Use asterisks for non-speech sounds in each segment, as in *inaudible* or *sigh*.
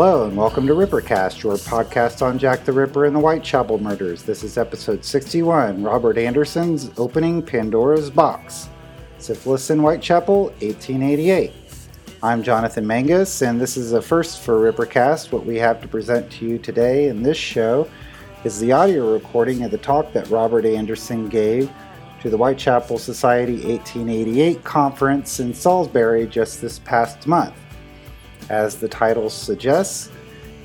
Hello, and welcome to Rippercast, your podcast on Jack the Ripper and the Whitechapel murders. This is episode 61 Robert Anderson's Opening Pandora's Box Syphilis in Whitechapel, 1888. I'm Jonathan Menges, and this is a first for Rippercast. What we have to present to you today in this show is the audio recording of the talk that Robert Anderson gave to the Whitechapel Society 1888 conference in Salisbury just this past month. As the title suggests,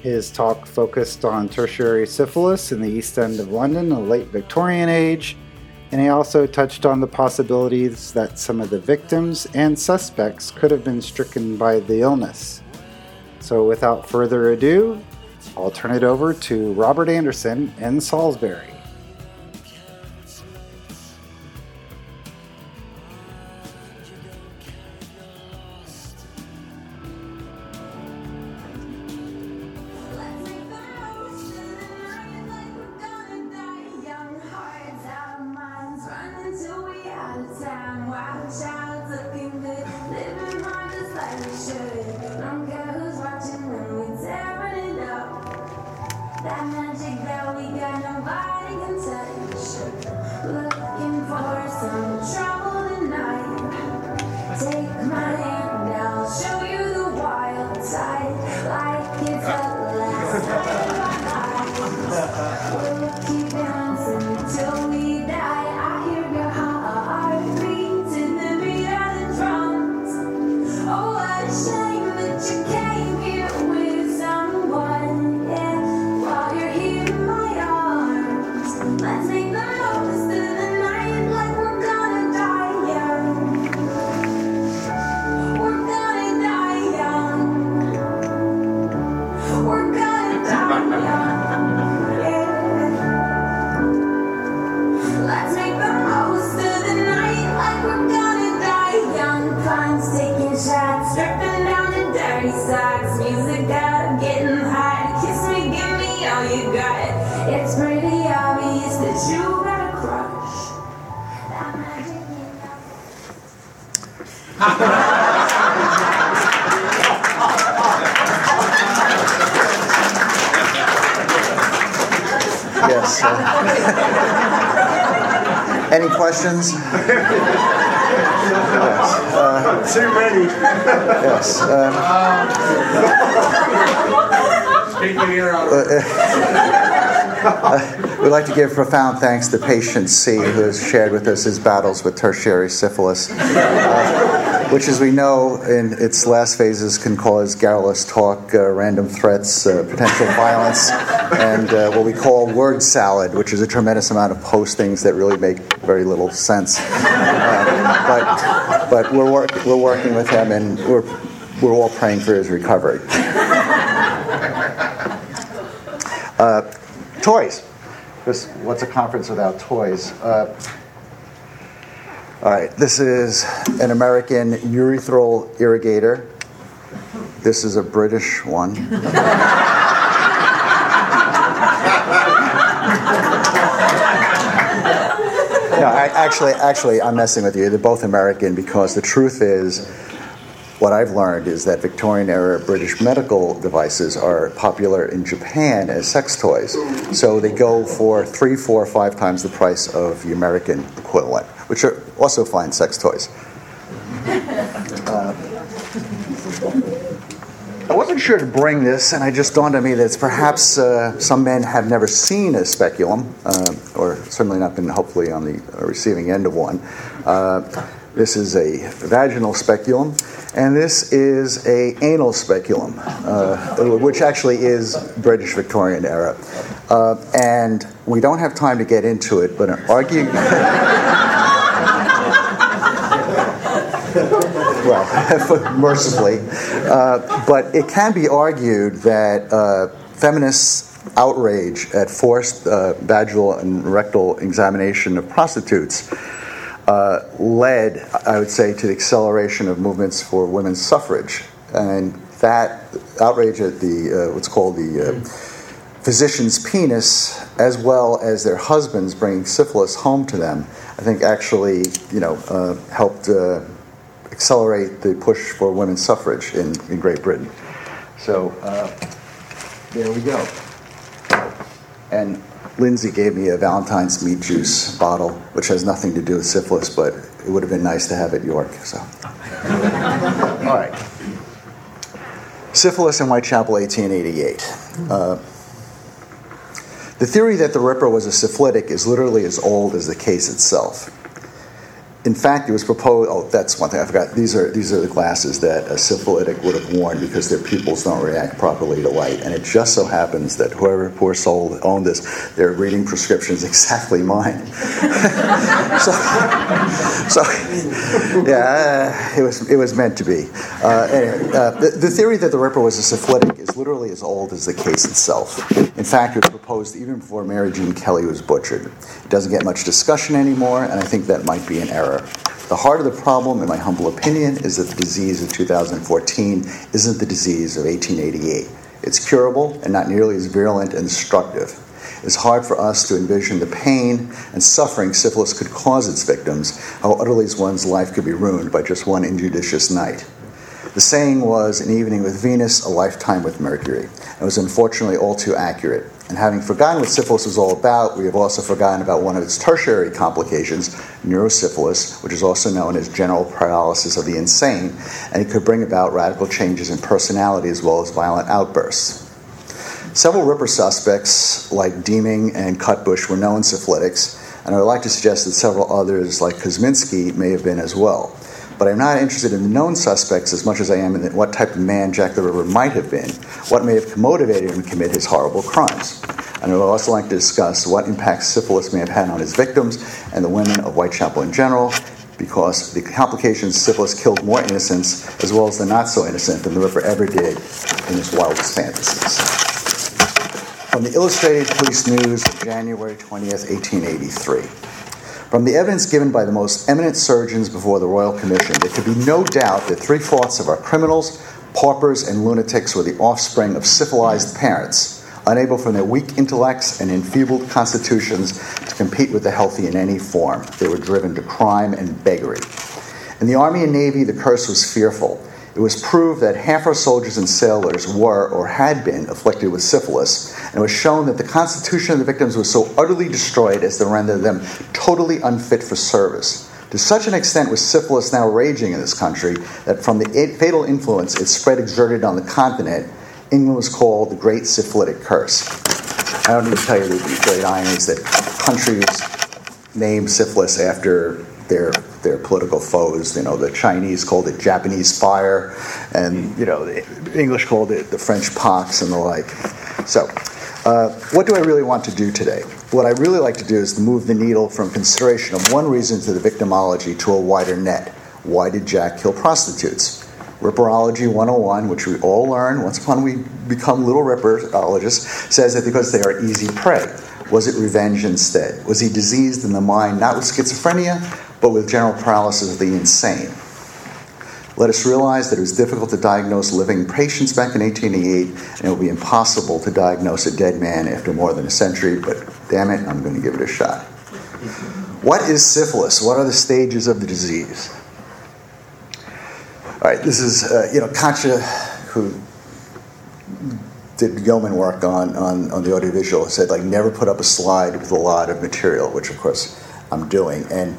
his talk focused on tertiary syphilis in the East End of London, in the late Victorian age, and he also touched on the possibilities that some of the victims and suspects could have been stricken by the illness. So, without further ado, I'll turn it over to Robert Anderson in Salisbury. Yes. Uh, *laughs* any questions? yes. *laughs* Uh, Too many. Yes. Um, uh, we'd like to give profound thanks to Patient C, who has shared with us his battles with tertiary syphilis. Uh, which, as we know, in its last phases can cause garrulous talk, uh, random threats, uh, potential violence, and uh, what we call word salad, which is a tremendous amount of postings that really make very little sense. Uh, but but we're, we're working with him, and we're, we're all praying for his recovery. Uh, toys. This, what's a conference without toys? Uh, all right, this is an American urethral irrigator. This is a British one. *laughs* no, I, actually, actually, I'm messing with you. They're both American because the truth is, what I've learned is that Victorian era British medical devices are popular in Japan as sex toys. So they go for three, four, five times the price of the American equivalent which are also fine sex toys. I wasn't sure to bring this, and it just dawned on me that perhaps uh, some men have never seen a speculum, uh, or certainly not been, hopefully, on the receiving end of one. Uh, this is a vaginal speculum, and this is a anal speculum, uh, which actually is British Victorian era. Uh, and we don't have time to get into it, but an argument. *laughs* *laughs* mercifully. Uh, but it can be argued that uh, feminists' outrage at forced uh, vaginal and rectal examination of prostitutes uh, led, I would say, to the acceleration of movements for women's suffrage. And that outrage at the uh, what's called the uh, physician's penis, as well as their husbands bringing syphilis home to them, I think actually, you know, helped accelerate the push for women's suffrage in, in Great Britain. So, uh, there we go. And Lindsay gave me a Valentine's meat juice bottle, which has nothing to do with syphilis, but it would have been nice to have at York. So, *laughs* all right. Syphilis in Whitechapel, 1888. Uh, the theory that the Ripper was a syphilitic is literally as old as the case itself in fact, it was proposed. Oh, that's one thing I forgot. These are these are the glasses that a syphilitic would have worn because their pupils don't react properly to light. And it just so happens that whoever poor soul owned this, their reading prescriptions *laughs* exactly mine. *laughs* so, so, yeah, it was it was meant to be. Uh, anyway, uh, the, the theory that the Ripper was a syphilitic literally as old as the case itself. In fact, it was proposed even before Mary Jane Kelly was butchered. It doesn't get much discussion anymore, and I think that might be an error. The heart of the problem, in my humble opinion, is that the disease of 2014 isn't the disease of 1888. It's curable and not nearly as virulent and destructive. It's hard for us to envision the pain and suffering syphilis could cause its victims, how utterly one's life could be ruined by just one injudicious night. The saying was, an evening with Venus, a lifetime with Mercury. It was unfortunately all too accurate. And having forgotten what syphilis is all about, we have also forgotten about one of its tertiary complications, neurosyphilis, which is also known as general paralysis of the insane, and it could bring about radical changes in personality as well as violent outbursts. Several Ripper suspects, like Deeming and Cutbush, were known syphilitics, and I would like to suggest that several others, like Kosminski, may have been as well. But I'm not interested in the known suspects as much as I am in what type of man Jack the Ripper might have been, what may have motivated him to commit his horrible crimes. And I would also like to discuss what impact syphilis may have had on his victims and the women of Whitechapel in general, because the complications syphilis killed more innocents as well as the not so innocent than the Ripper ever did in his wildest fantasies. From the Illustrated Police News January 20th, 1883. From the evidence given by the most eminent surgeons before the Royal Commission, there could be no doubt that three fourths of our criminals, paupers, and lunatics were the offspring of syphilized parents, unable from their weak intellects and enfeebled constitutions to compete with the healthy in any form. They were driven to crime and beggary. In the Army and Navy, the curse was fearful. It was proved that half our soldiers and sailors were or had been afflicted with syphilis, and it was shown that the constitution of the victims was so utterly destroyed as to render them totally unfit for service. To such an extent was syphilis now raging in this country that from the fatal influence its spread exerted on the continent, England was called the Great Syphilitic Curse. I don't need to tell you the great ironies that countries name syphilis after their their political foes. You know, the Chinese called it Japanese fire, and you know, the English called it the French pox and the like. So, uh, what do I really want to do today? What I really like to do is to move the needle from consideration of one reason to the victimology to a wider net. Why did Jack kill prostitutes? Ripperology 101, which we all learn once upon we become little ripperologists, says that because they are easy prey. Was it revenge instead? Was he diseased in the mind, not with schizophrenia, but with general paralysis of the insane. Let us realize that it was difficult to diagnose living patients back in 1888, and it will be impossible to diagnose a dead man after more than a century, but damn it, I'm going to give it a shot. What is syphilis? What are the stages of the disease? All right, this is, uh, you know, Katja, who did yeoman work on, on, on the audiovisual, said, like, never put up a slide with a lot of material, which, of course, I'm doing. And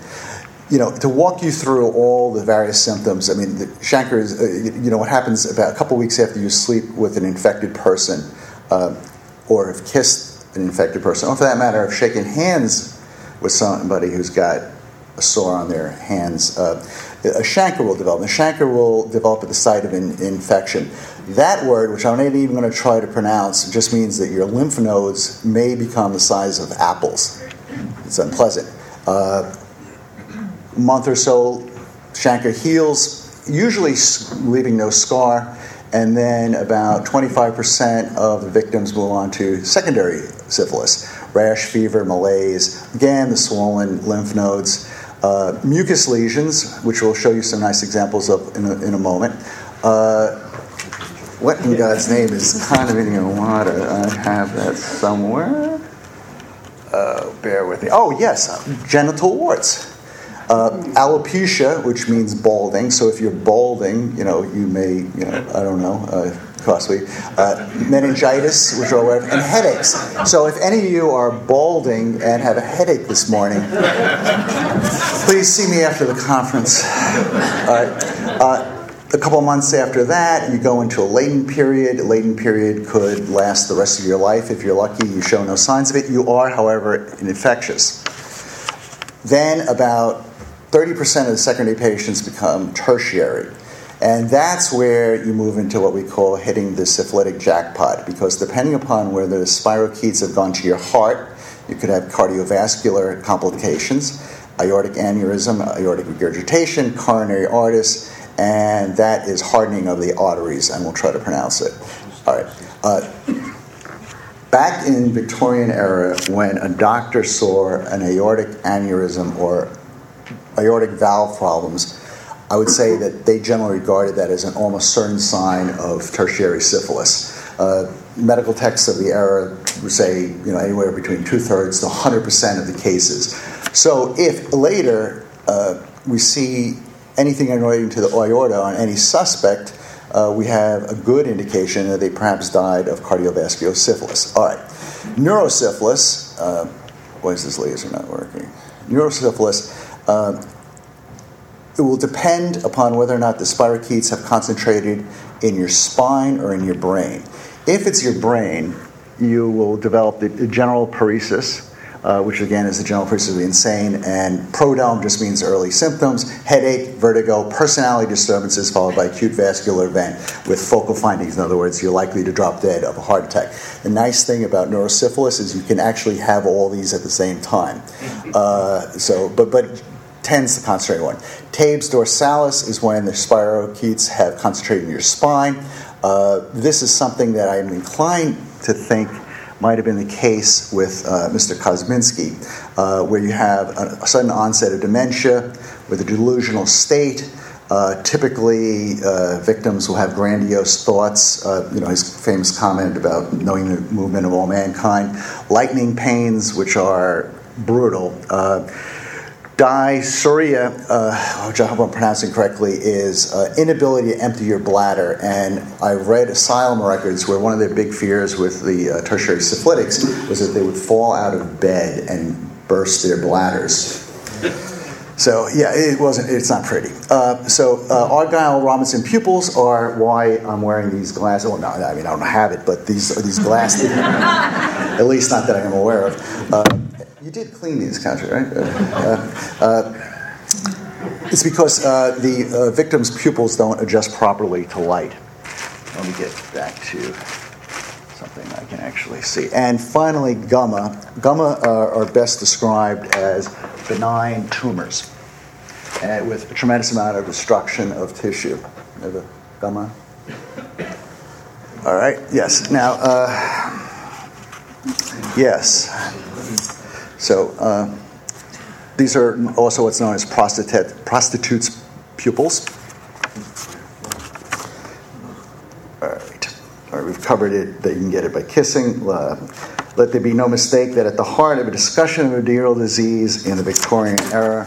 you know, to walk you through all the various symptoms. I mean, the chancre is, uh, you know, what happens about a couple weeks after you sleep with an infected person, uh, or have kissed an infected person, or for that matter, have shaken hands with somebody who's got a sore on their hands. Uh, a chancre will develop. The chancre will develop at the site of an infection. That word, which I'm not even going to try to pronounce, just means that your lymph nodes may become the size of apples. It's unpleasant. Uh, month or so, chancre heals, usually leaving no scar, and then about 25% of the victims move on to secondary syphilis rash, fever, malaise, again, the swollen lymph nodes, uh, mucus lesions, which we'll show you some nice examples of in a, in a moment. Uh, what in God's name is condylomata? I have that somewhere. Uh, bear with me. Oh, yes, genital warts. Uh, alopecia, which means balding. So if you're balding, you know, you may, you know, I don't know, uh, costly, uh, meningitis, which are aware of, and headaches. So if any of you are balding and have a headache this morning, please see me after the conference. Uh, a couple months after that, you go into a latent period. A latent period could last the rest of your life. If you're lucky, you show no signs of it. You are, however, infectious. Then about 30% of the secondary patients become tertiary. And that's where you move into what we call hitting the syphilitic jackpot, because depending upon whether the spirochetes have gone to your heart, you could have cardiovascular complications, aortic aneurysm, aortic regurgitation, coronary arteries, and that is hardening of the arteries, and we'll try to pronounce it. All right. Uh, back in Victorian era, when a doctor saw an aortic aneurysm or aortic valve problems, I would say that they generally regarded that as an almost certain sign of tertiary syphilis. Uh, medical texts of the era would say, you know, anywhere between two thirds to 100% of the cases. So if later uh, we see anything relating to the aorta on any suspect, uh, we have a good indication that they perhaps died of cardiovascular syphilis. All right, neurosyphilis. Uh, why is this laser not working? Neurosyphilis. Uh, it will depend upon whether or not the spirochetes have concentrated in your spine or in your brain. If it's your brain, you will develop the general paresis, uh, which again is the general paresis of the insane, and prodrome just means early symptoms headache, vertigo, personality disturbances, followed by acute vascular event with focal findings. In other words, you're likely to drop dead of a heart attack. The nice thing about neurosyphilis is you can actually have all these at the same time. Uh, so, but, but tends to concentrate on one. Tabes dorsalis is when the spirochetes have concentrated in your spine. Uh, this is something that I'm inclined to think might have been the case with uh, Mr. Kosminski, uh, where you have a, sudden onset of dementia with a delusional state. Uh, typically, uh, victims will have grandiose thoughts. Uh, you know his famous comment about knowing the movement of all mankind. Lightning pains, which are brutal Dysuria, uh, which I hope I'm pronouncing correctly, is uh, inability to empty your bladder. And I read asylum records where one of their big fears with the uh, tertiary syphilitics was that they would fall out of bed and burst their bladders. So yeah, it wasn't. It's not pretty. Uh, so uh, Argyll Robertson pupils are why I'm wearing these glasses. Well, no, I mean I don't have it, but these are these glasses. *laughs* at least not that I am aware of. Uh, you did clean these country, right? Uh, uh, it's because uh, the victim's pupils don't adjust properly to light. Let me get back to something I can actually see. And finally, gumma. Gumma are best described as benign tumors and with a tremendous amount of destruction of tissue. The gumma. All right. Yes. Now. Uh, yes. So uh, these are also what's known as prostitutes' pupils. All right. All right, we've covered it that you can get it by kissing. Uh, let there be no mistake that at the heart of a discussion of venereal disease in the Victorian era,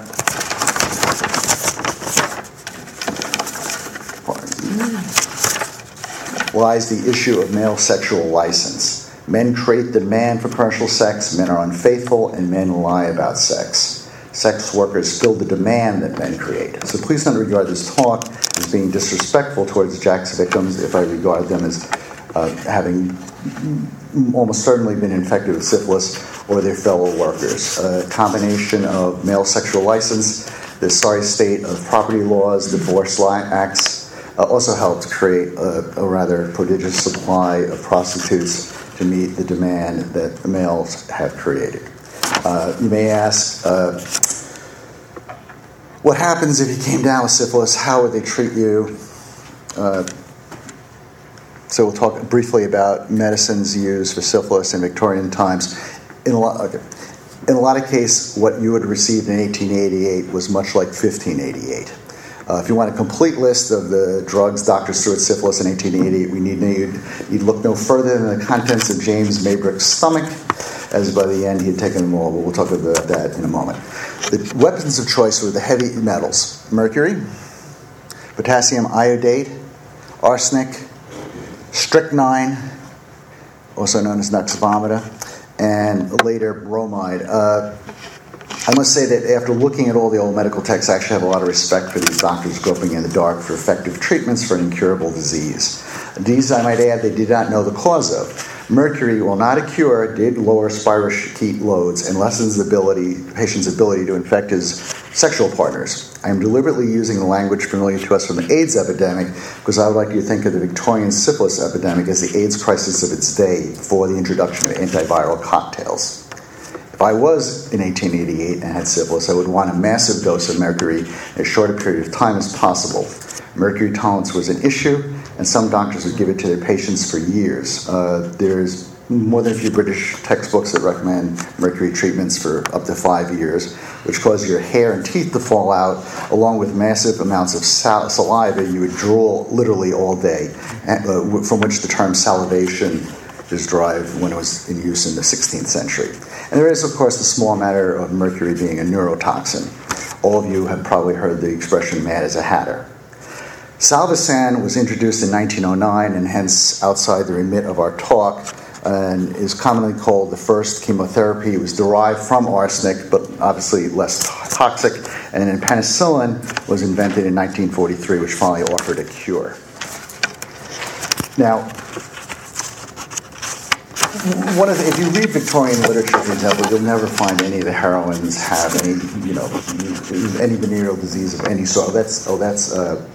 lies the issue of male sexual license. Men create demand for commercial sex, men are unfaithful, and men lie about sex. Sex workers fill the demand that men create. So please don't regard this talk as being disrespectful towards Jack's victims if I regard them as uh, having almost certainly been infected with syphilis or their fellow workers. A combination of male sexual license, the sorry state of property laws, divorce acts, uh, also helped create a, a rather prodigious supply of prostitutes to meet the demand that the males have created. Uh, you may ask, uh, what happens if you came down with syphilis? How would they treat you? Uh, so we'll talk briefly about medicines used for syphilis in Victorian times. In a lot, okay. in a lot of cases, what you would receive in 1888 was much like 1588. Uh, if you want a complete list of the drugs doctors threw at syphilis in 1888, we need you'd look no further than the contents of James Maybrick's stomach, as by the end he had taken them all. But we'll talk about that in a moment. The weapons of choice were the heavy metals: mercury, potassium iodate, arsenic, strychnine, also known as nux vomica, and later bromide. Uh, I must say that after looking at all the old medical texts, I actually have a lot of respect for these doctors groping in the dark for effective treatments for an incurable disease. A disease, I might add, they did not know the cause of. Mercury, while not a cure, did lower spirochete loads and lessens the ability, the patient's ability to infect his sexual partners. I am deliberately using the language familiar to us from the AIDS epidemic because I would like you to think of the Victorian syphilis epidemic as the AIDS crisis of its day before the introduction of antiviral cocktails. If I was in 1888 and had syphilis, I would want a massive dose of mercury in as short a period of time as possible. Mercury tolerance was an issue, and some doctors would give it to their patients for years. Uh, there's more than a few British textbooks that recommend mercury treatments for up to five years, which cause your hair and teeth to fall out, along with massive amounts of sal- saliva you would drool literally all day, uh, from which the term salivation is derived when it was in use in the 16th century. And there is, of course, the small matter of mercury being a neurotoxin. All of you have probably heard the expression mad as a hatter. Salvarsan was introduced in 1909 and hence outside the remit of our talk and is commonly called the first chemotherapy. It was derived from arsenic, but obviously less toxic. And then penicillin was invented in 1943, which finally offered a cure. Now, one of the, if you read Victorian literature, for example, you'll never find any of the heroines have any, you know, any venereal disease of any sort. Oh, that's oh, that's uh,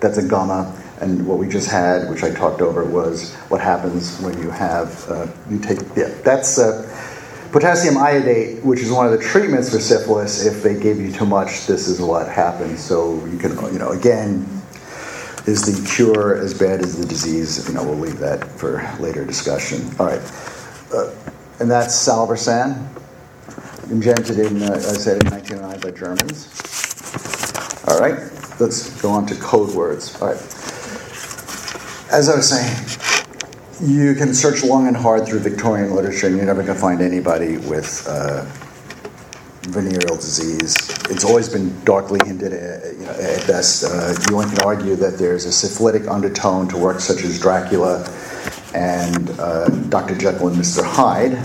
that's a gumma. And what we just had, which I talked over, was what happens when you have uh, you take yeah. That's uh, potassium iodate, which is one of the treatments for syphilis. If they gave you too much, this is what happens. So you can you know again is the cure as bad as the disease? You know, we'll leave that for later discussion. All right. Uh, and that's Salvarsan, invented in, uh, I said, in 1909 by Germans. All right. Let's go on to code words. All right. As I was saying, you can search long and hard through Victorian literature, and you're never going to find anybody with uh, venereal disease. It's always been darkly hinted at, you know, at best. Uh, can argue that there's a syphilitic undertone to works such as Dracula and uh, Dr. Jekyll and Mr. Hyde.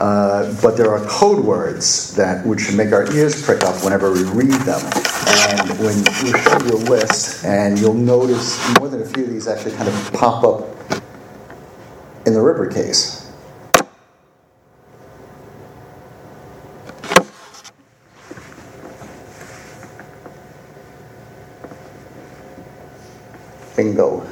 Uh, but there are code words that which make our ears prick up whenever we read them. And when we show you a list, and you'll notice more than a few of these actually kind of pop up in the Ripper case. Bingo.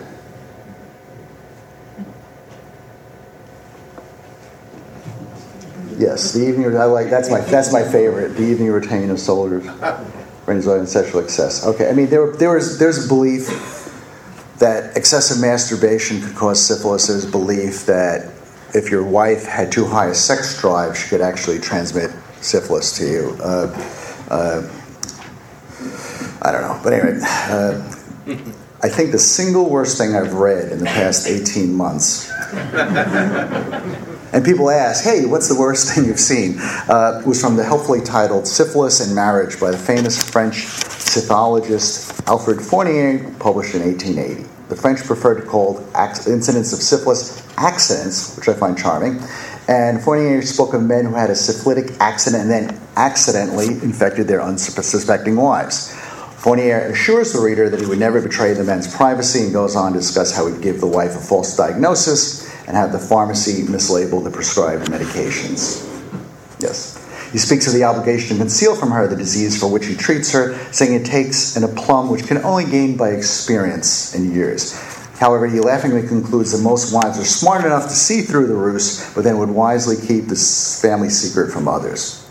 Yes, the evening. I like that's my that's my favorite. The evening routine of soldiers, Venezuelan and sexual excess. Okay, I mean there there was there's a belief that excessive masturbation could cause syphilis. There's a belief that if your wife had too high a sex drive, she could actually transmit syphilis to you. Uh, uh, I don't know, but anyway. Uh, I think the single worst thing I've read in the past 18 months. and people ask, hey, what's the worst thing you've seen? Uh, was from the helpfully titled Syphilis and Marriage by the famous French syphilologist Alfred Fournier, published in 1880. The French preferred to call incidents of syphilis accidents, which I find charming. And Fournier spoke of men who had a syphilitic accident and then accidentally infected their unsuspecting wives. Fournier assures the reader that he would never betray the men's privacy and goes on to discuss how he'd give the wife a false diagnosis and have the pharmacy mislabel the prescribed medications. Yes. He speaks of the obligation to conceal from her the disease for which he treats her, saying it takes an aplomb which can only gain by experience and years. However, he laughingly concludes that most wives are smart enough to see through the ruse, but then would wisely keep this family secret from others.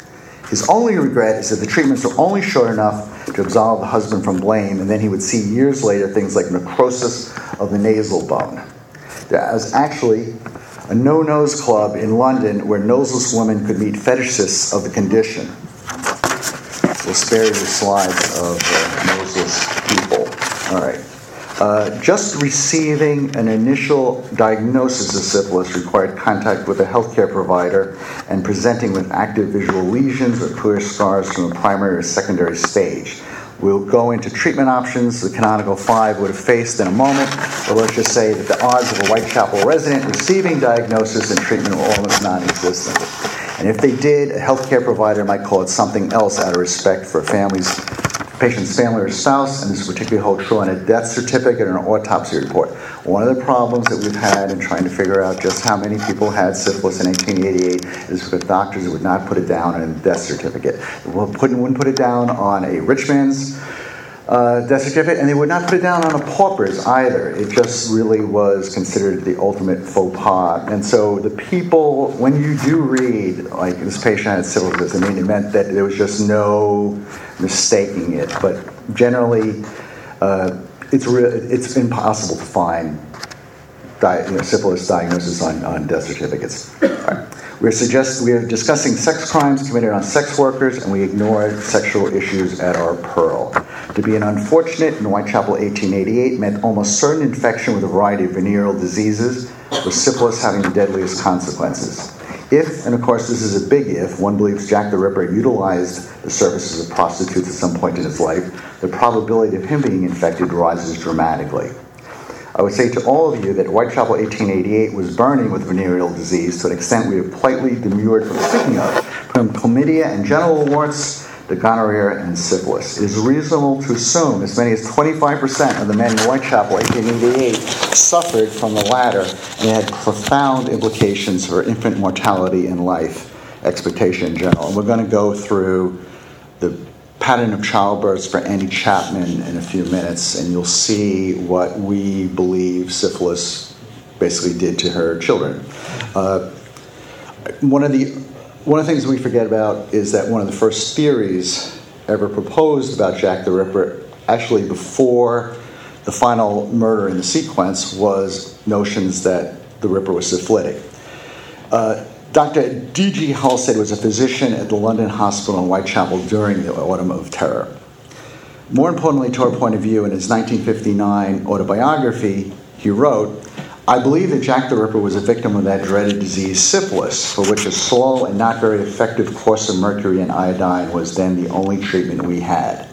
His only regret is that the treatments were only short enough to absolve the husband from blame, and then he would see years later things like necrosis of the nasal bone. There was actually a no nose club in London where noseless women could meet fetishists of the condition. We'll spare you the slides of uh, noseless people. All right. Uh, just receiving an initial diagnosis of syphilis required contact with a healthcare provider and presenting with active visual lesions or clear scars from a primary or secondary stage. We'll go into treatment options the canonical five would have faced in a moment, but let's just say that the odds of a Whitechapel resident receiving diagnosis and treatment were almost non existent. And if they did, a healthcare provider might call it something else out of respect for families patient's family or spouse, and this is particularly hold true on a death certificate or an autopsy report. One of the problems that we've had in trying to figure out just how many people had syphilis in 1888 is with doctors would not put it down on a death certificate. They wouldn't put it down on a rich man's uh, death certificate, and they would not put it down on a pauper's either. It just really was considered the ultimate faux pas. And so the people, when you do read, like this patient had syphilis, I mean, it meant that there was just no mistaking it. But generally, uh, it's, re- it's impossible to find di- you know, syphilis diagnosis on, on death certificates. We're, suggest- we're discussing sex crimes committed on sex workers, and we ignore sexual issues at our pearl. To be an unfortunate in Whitechapel 1888 meant almost certain infection with a variety of venereal diseases, with syphilis having the deadliest consequences. If, and of course this is a big if, one believes Jack the Ripper utilized the services of prostitutes at some point in his life, the probability of him being infected rises dramatically. I would say to all of you that Whitechapel 1888 was burning with venereal disease to an extent we have politely demurred from speaking of, from chlamydia and genital warts to gonorrhea and syphilis. It is reasonable to assume as many as 25% of the men in Whitechapel 1888 suffered from the latter and it had profound implications for infant mortality and life expectation in general. And we're going to go through the pattern of childbirths for Annie Chapman in a few minutes, and you'll see what we believe syphilis basically did to her children. Uh, one of the one of the things we forget about is that one of the first theories ever proposed about Jack the Ripper, actually before the final murder in the sequence, was notions that the Ripper was syphilitic. Uh, Dr. D.G. Halsted was a physician at the London Hospital in Whitechapel during the Autumn of Terror. More importantly, to our point of view, in his 1959 autobiography, he wrote, I believe that Jack the Ripper was a victim of that dreaded disease, syphilis, for which a slow and not very effective course of mercury and iodine was then the only treatment we had.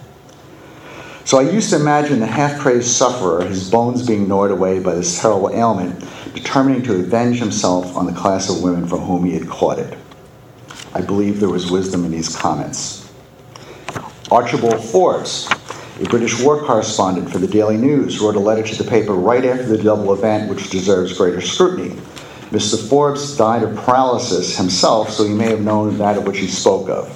So I used to imagine the half crazed sufferer, his bones being gnawed away by this terrible ailment, determining to avenge himself on the class of women from whom he had caught it. I believe there was wisdom in these comments. Archibald Forbes, a British war correspondent for the Daily News, wrote a letter to the paper right after the double event, which deserves greater scrutiny. Mr. Forbes died of paralysis himself, so he may have known that of which he spoke of.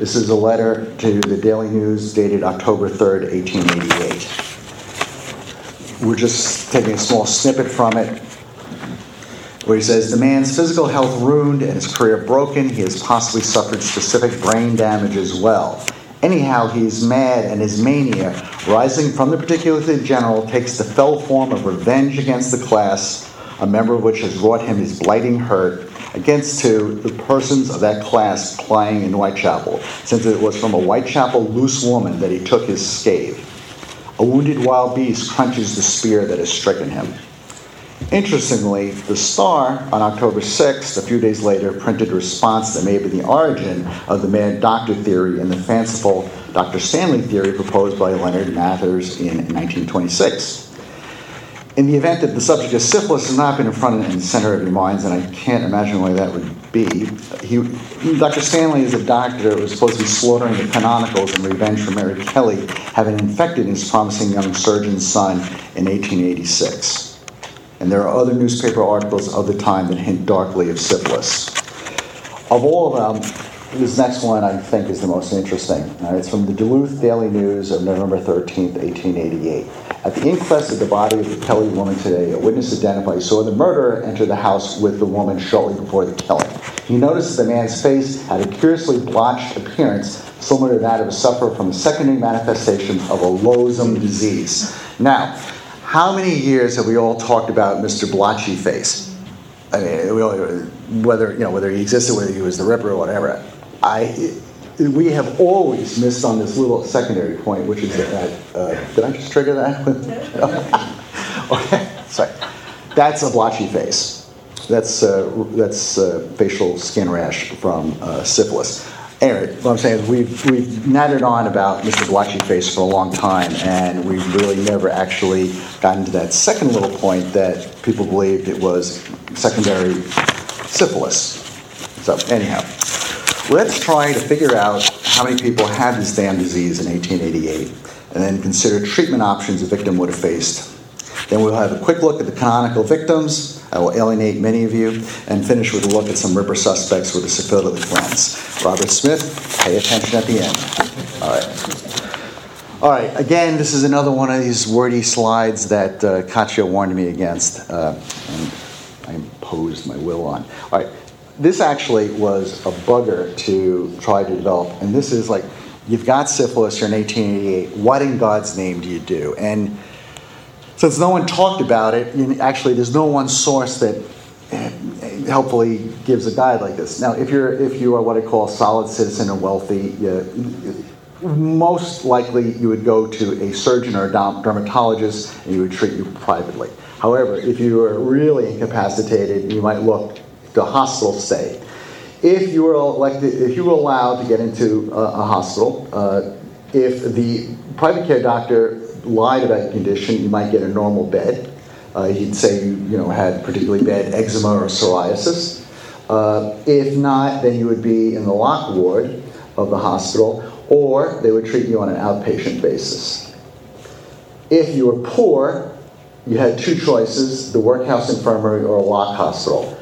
This is a letter to the Daily News dated October 3rd, 1888. We're just taking a small snippet from it where he says the man's physical health ruined and his career broken. He has possibly suffered specific brain damage as well. Anyhow, he's mad, and his mania, rising from the particular to the general, takes the fell form of revenge against the class, a member of which has wrought him his blighting hurt, against two, the persons of that class plying in Whitechapel, since it was from a Whitechapel loose woman that he took his scathe. A wounded wild beast crunches the spear that has stricken him. Interestingly, the Star on October 6th, a few days later, printed a response that may be the origin of the mad doctor theory and the fanciful Dr. Stanley theory proposed by Leonard Matters in 1926. In the event that the subject of syphilis has not been in front and center of your minds, and I can't imagine why that would be, he, Dr. Stanley is a doctor who was supposed to be slaughtering the canonicals in revenge for Mary Kelly having infected his promising young surgeon's son in 1886. And there are other newspaper articles of the time that hint darkly of syphilis. Of all of them, this next one I think is the most interesting. Uh, it's from the Duluth Daily News of November 13th, 1888. At the inquest of the body of the Kelly woman today, a witness identified saw the murderer enter the house with the woman shortly before the killing. He noticed that the man's face had a curiously blotched appearance, similar to that of a sufferer from a secondary manifestation of a loathsome disease. Now, how many years have we all talked about Mr. Blotchy Face? I mean, whether you know whether he existed, whether he was the Ripper or whatever. I we have always missed on this little secondary point, which is that. Uh, did I just trigger that? *laughs* okay, sorry. That's a blotchy face. That's uh, that's uh, facial skin rash from uh, syphilis. Anyway, what I'm saying is we've, we've nattered on about Mr. Blotchy face for a long time, and we've really never actually gotten to that second little point that people believed it was secondary syphilis. So, anyhow, let's try to figure out how many people had this damn disease in 1888, and then consider treatment options a victim would have faced. Then we'll have a quick look at the canonical victims, I will alienate many of you and finish with a look at some Ripper suspects with a syphilitic lens. Robert Smith, pay attention at the end. All right. All right, again, this is another one of these wordy slides that uh, Katya warned me against, uh, and I imposed my will on. All right, this actually was a bugger to try to develop, and this is like, you've got syphilis, you're in 1888, what in God's name do you do? And since no one talked about it, actually, there's no one source that eh, helpfully gives a guide like this. Now, if you're if you are what I call a solid citizen and wealthy, you, most likely you would go to a surgeon or a dermatologist and you would treat you privately. However, if you are really incapacitated, you might look to hospital stay. If you were elected, if you were allowed to get into a, a hospital, uh, if the private care doctor lied about your condition, you might get a normal bed. Uh, he'd say you, you know, had particularly bad eczema or psoriasis. Uh, if not, then you would be in the lock ward of the hospital, or they would treat you on an outpatient basis. If you were poor, you had two choices the workhouse infirmary or a lock hospital.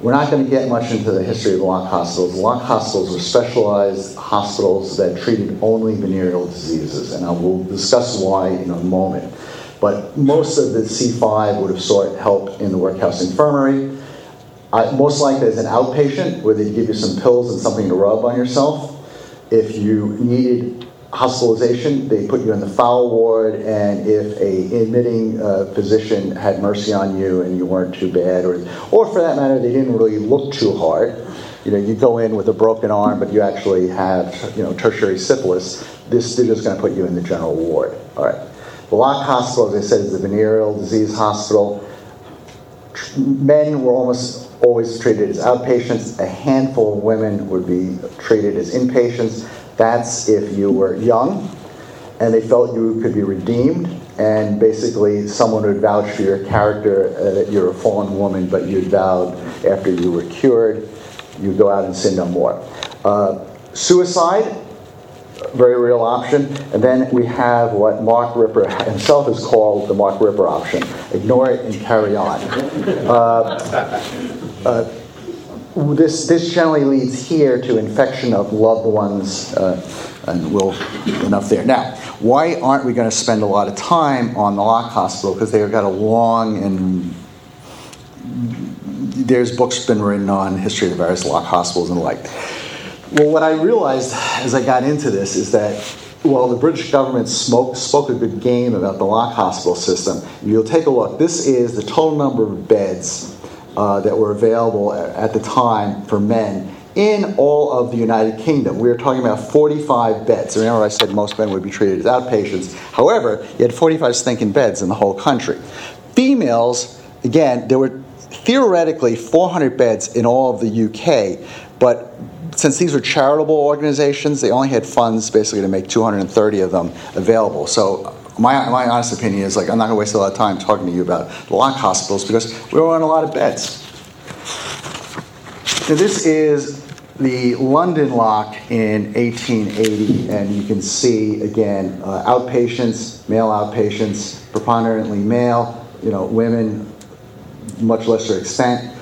We're not going to get much into the history of lock hospitals. Lock hospitals were specialized hospitals that treated only venereal diseases, and I will discuss why in a moment. But most of the C5 would have sought help in the workhouse infirmary, uh, most likely as an outpatient, where they'd give you some pills and something to rub on yourself. If you needed hospitalization, they put you in the foul ward, and if a admitting uh, physician had mercy on you and you weren't too bad, or, or for that matter, they didn't really look too hard, you know, you go in with a broken arm, but you actually have, you know, tertiary syphilis, this is just going to put you in the general ward. All right. The Lock Hospital, as I said, is a venereal disease hospital. Men were almost always treated as outpatients. A handful of women would be treated as inpatients. That's if you were young and they felt you could be redeemed, and basically someone would vouch for your character uh, that you're a fallen woman, but you'd vowed after you were cured, you'd go out and sin no more. Uh, suicide, very real option. And then we have what Mark Ripper himself has called the Mark Ripper option ignore it and carry on. Uh, uh, this, this generally leads here to infection of loved ones, uh, and we'll enough there. Now, why aren't we going to spend a lot of time on the Lock Hospital? Because they've got a long and there's books been written on history of the various Lock hospitals and the like. Well, what I realized as I got into this is that while the British government spoke, spoke a good game about the Lock Hospital system, you'll take a look. This is the total number of beds uh, that were available at the time for men in all of the United Kingdom. We were talking about 45 beds. Remember, I said most men would be treated as outpatients. However, you had 45 stinking beds in the whole country. Females, again, there were theoretically 400 beds in all of the UK, but since these were charitable organizations, they only had funds basically to make 230 of them available. So my, my honest opinion is like I'm not going to waste a lot of time talking to you about lock hospitals because we were on a lot of beds. Now this is the London lock in 1880, and you can see again uh, outpatients, male outpatients, preponderantly male, you know, women, much lesser extent.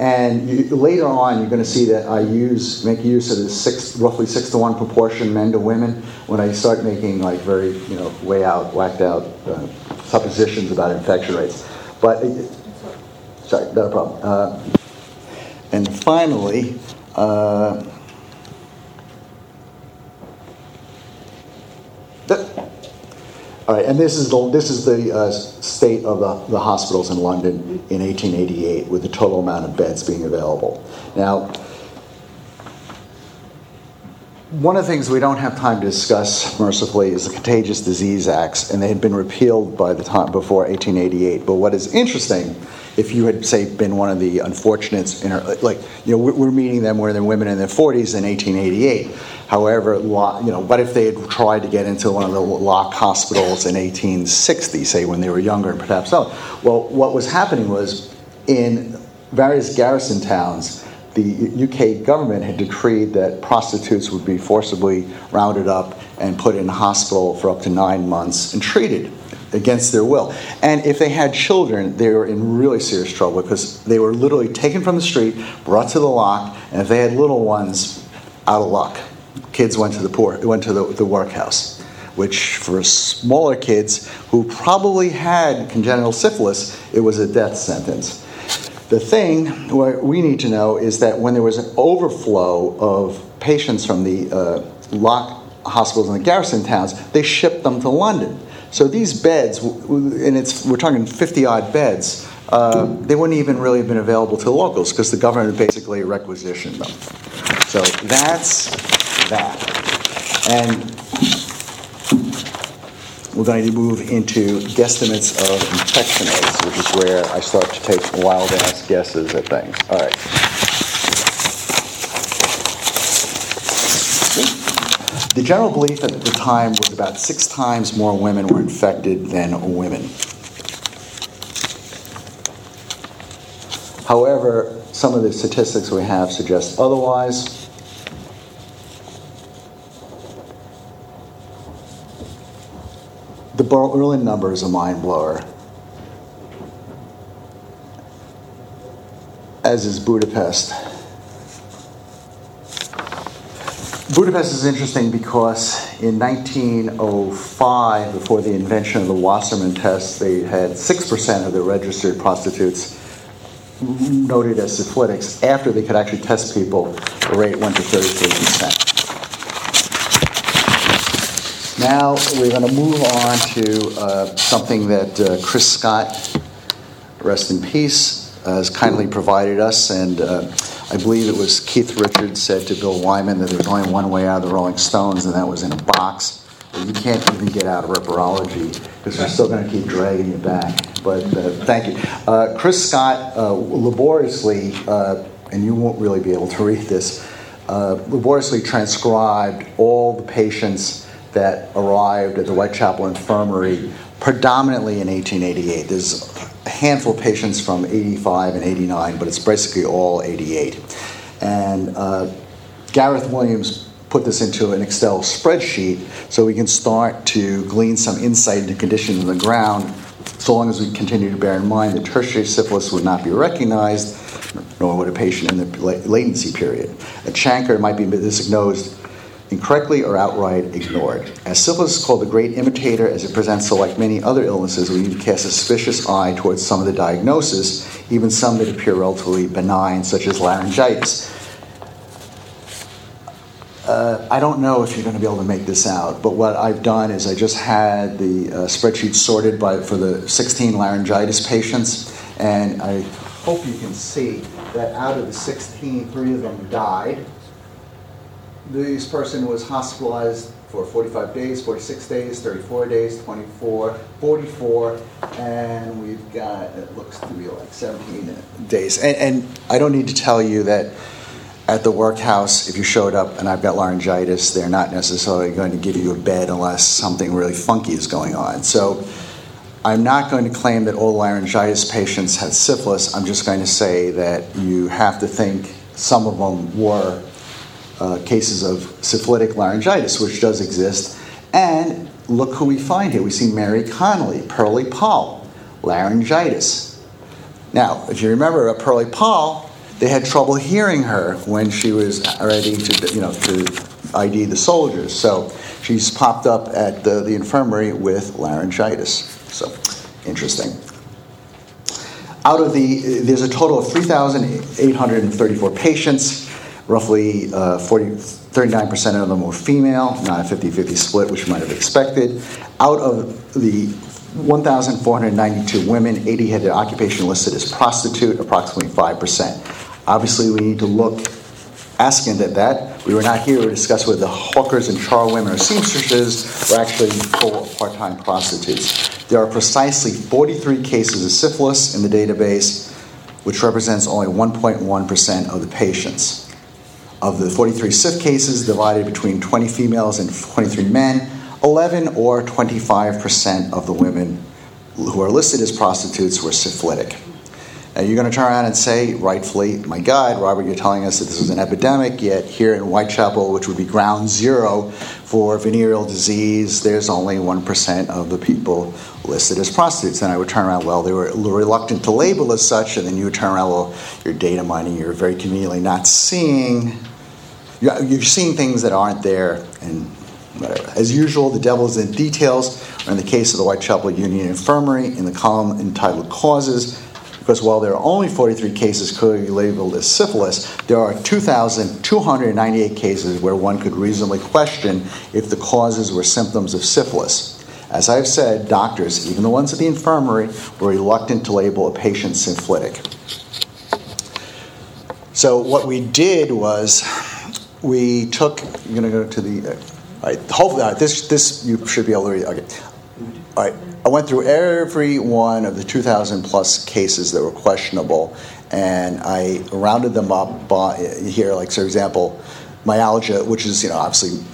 And you, later on, you're going to see that I use make use of the six, roughly six to one proportion men to women when I start making like very you know way out, whacked out uh, suppositions about infection rates. But it, sorry, not a problem. Uh, and finally. Uh, All right, and this is the, this is the uh, state of the, the hospitals in London in 1888 with the total amount of beds being available. Now, one of the things we don't have time to discuss mercifully is the Contagious Disease Acts, and they had been repealed by the time before 1888. But what is interesting if you had, say, been one of the unfortunates, in our, like, you know, we're meeting them where they're women in their 40s in 1888. However, you know, what if they had tried to get into one of the lock hospitals in 1860, say, when they were younger and perhaps not? Well, what was happening was in various garrison towns, the UK government had decreed that prostitutes would be forcibly rounded up and put in hospital for up to nine months and treated against their will. And if they had children, they were in really serious trouble because they were literally taken from the street, brought to the lock, and if they had little ones, out of luck. Kids went to the poor, went to the, the workhouse, which for smaller kids who probably had congenital syphilis, it was a death sentence. The thing what we need to know is that when there was an overflow of patients from the uh, lock hospitals in the garrison towns, they shipped them to London. So these beds, and it's we're talking 50 odd beds, uh, they wouldn't even really have been available to the locals because the government basically requisitioned them. So that's that. And we're going to move into guesstimates of infection rates, which is where I start to take wild ass guesses at things. All right. The general belief at the time was about six times more women were infected than women. However, some of the statistics we have suggest otherwise. The Berlin number is a mind blower, as is Budapest. Budapest is interesting because in 1905, before the invention of the Wassermann test, they had 6% of the registered prostitutes noted as syphilitics. After they could actually test people, the rate went to 33%. Now we're going to move on to uh, something that uh, Chris Scott, rest in peace, has kindly provided us. And uh, I believe it was Keith Richards said to Bill Wyman that there's only one way out of the Rolling Stones, and that was in a box. You can't even get out of ripperology because they're still going to keep dragging you back. But uh, thank you. Uh, Chris Scott uh, laboriously, and you won't really be able to *laughs* read this, laboriously transcribed all the patients that arrived at the Whitechapel Infirmary predominantly in 1888. There's handful of patients from 85 and 89, but it's basically all 88. And uh, Gareth Williams put this into an Excel spreadsheet so we can start to glean some insight into conditions on the ground, so long as we continue to bear in mind that tertiary syphilis would not be recognized, nor would a patient in the latency period. A chancre might be misdiagnosed incorrectly or outright ignored. As syphilis is called the great imitator as it presents so like many other illnesses, we need to cast a suspicious eye towards some of the diagnosis, even some that appear relatively benign, such as laryngitis. Uh, I don't know if you're going to be able to make this out, but what I've done is I just had the uh, spreadsheet sorted by for the 16 laryngitis patients, and I hope you can see that out of the 16, three of them died this person was hospitalized for 45 days, 46 days, 34 days, 24, 44, and we've got, it looks to be like 17 days. And, and I don't need to tell you that at the workhouse, if you showed up and I've got laryngitis, they're not necessarily going to give you a bed unless something really funky is going on. So I'm not going to claim that all laryngitis patients had syphilis. I'm just going to say that you have to think some of them were uh, cases of syphilitic laryngitis, which does exist. And look who we find here. We see Mary Connolly, Pearly Poll, laryngitis. Now, if you remember, a Pearly Poll, they had trouble hearing her when she was ready to, you know, to ID the soldiers. So she's popped up at the, the infirmary with laryngitis. So interesting. Out of the, there's a total of 3,834 patients. Roughly uh, 40, 39% of them were female, not a 50 50 split, which you might have expected. Out of the 1,492 women, 80 had their occupation listed as prostitute, approximately 5%. Obviously, we need to look askant at that. We were not here to discuss whether the hawkers and charwomen or seamstresses were actually full part time prostitutes. there are precisely 43 cases of syphilis in the database, which represents only 1.1% of the patients. Of the 43 SIF cases divided between 20 females and 23 men, 11 or 25% of the women who are listed as prostitutes were syphilitic. Now you're going to turn around and say, rightfully, my God, Robert, you're telling us that this was an epidemic, yet here in Whitechapel, which would be ground zero for venereal disease, there's only 1% of the people listed as prostitutes. And I would turn around, well, they were reluctant to label as such, and then you would turn around, well, you're data mining, you're very conveniently not seeing, you're seeing things that aren't there, and whatever. As usual, the devil's in details, or in the case of the Whitechapel Union Infirmary, in the column entitled Causes, because while there are only 43 cases clearly labeled as syphilis, there are 2,298 cases where one could reasonably question if the causes were symptoms of syphilis. As I've said, doctors, even the ones at the infirmary, were reluctant to label a patient syphilitic. So what we did was we took. I'm going to go to the. Uh, all right. Hopefully, all right, this this you should be able to read. Okay. All right. I went through every one of the 2,000 plus cases that were questionable, and I rounded them up by, here. Like, for example, myalgia, which is you know obviously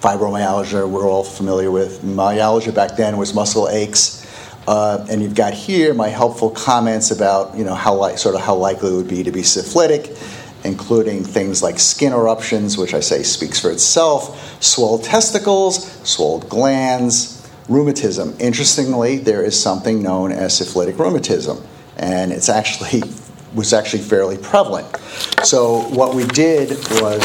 fibromyalgia, we're all familiar with. Myalgia back then was muscle aches. Uh, and you've got here my helpful comments about you know how li- sort of how likely it would be to be syphilitic, including things like skin eruptions, which I say speaks for itself, swelled testicles, swelled glands, rheumatism. Interestingly, there is something known as syphilitic rheumatism, and it's actually was actually fairly prevalent. So what we did was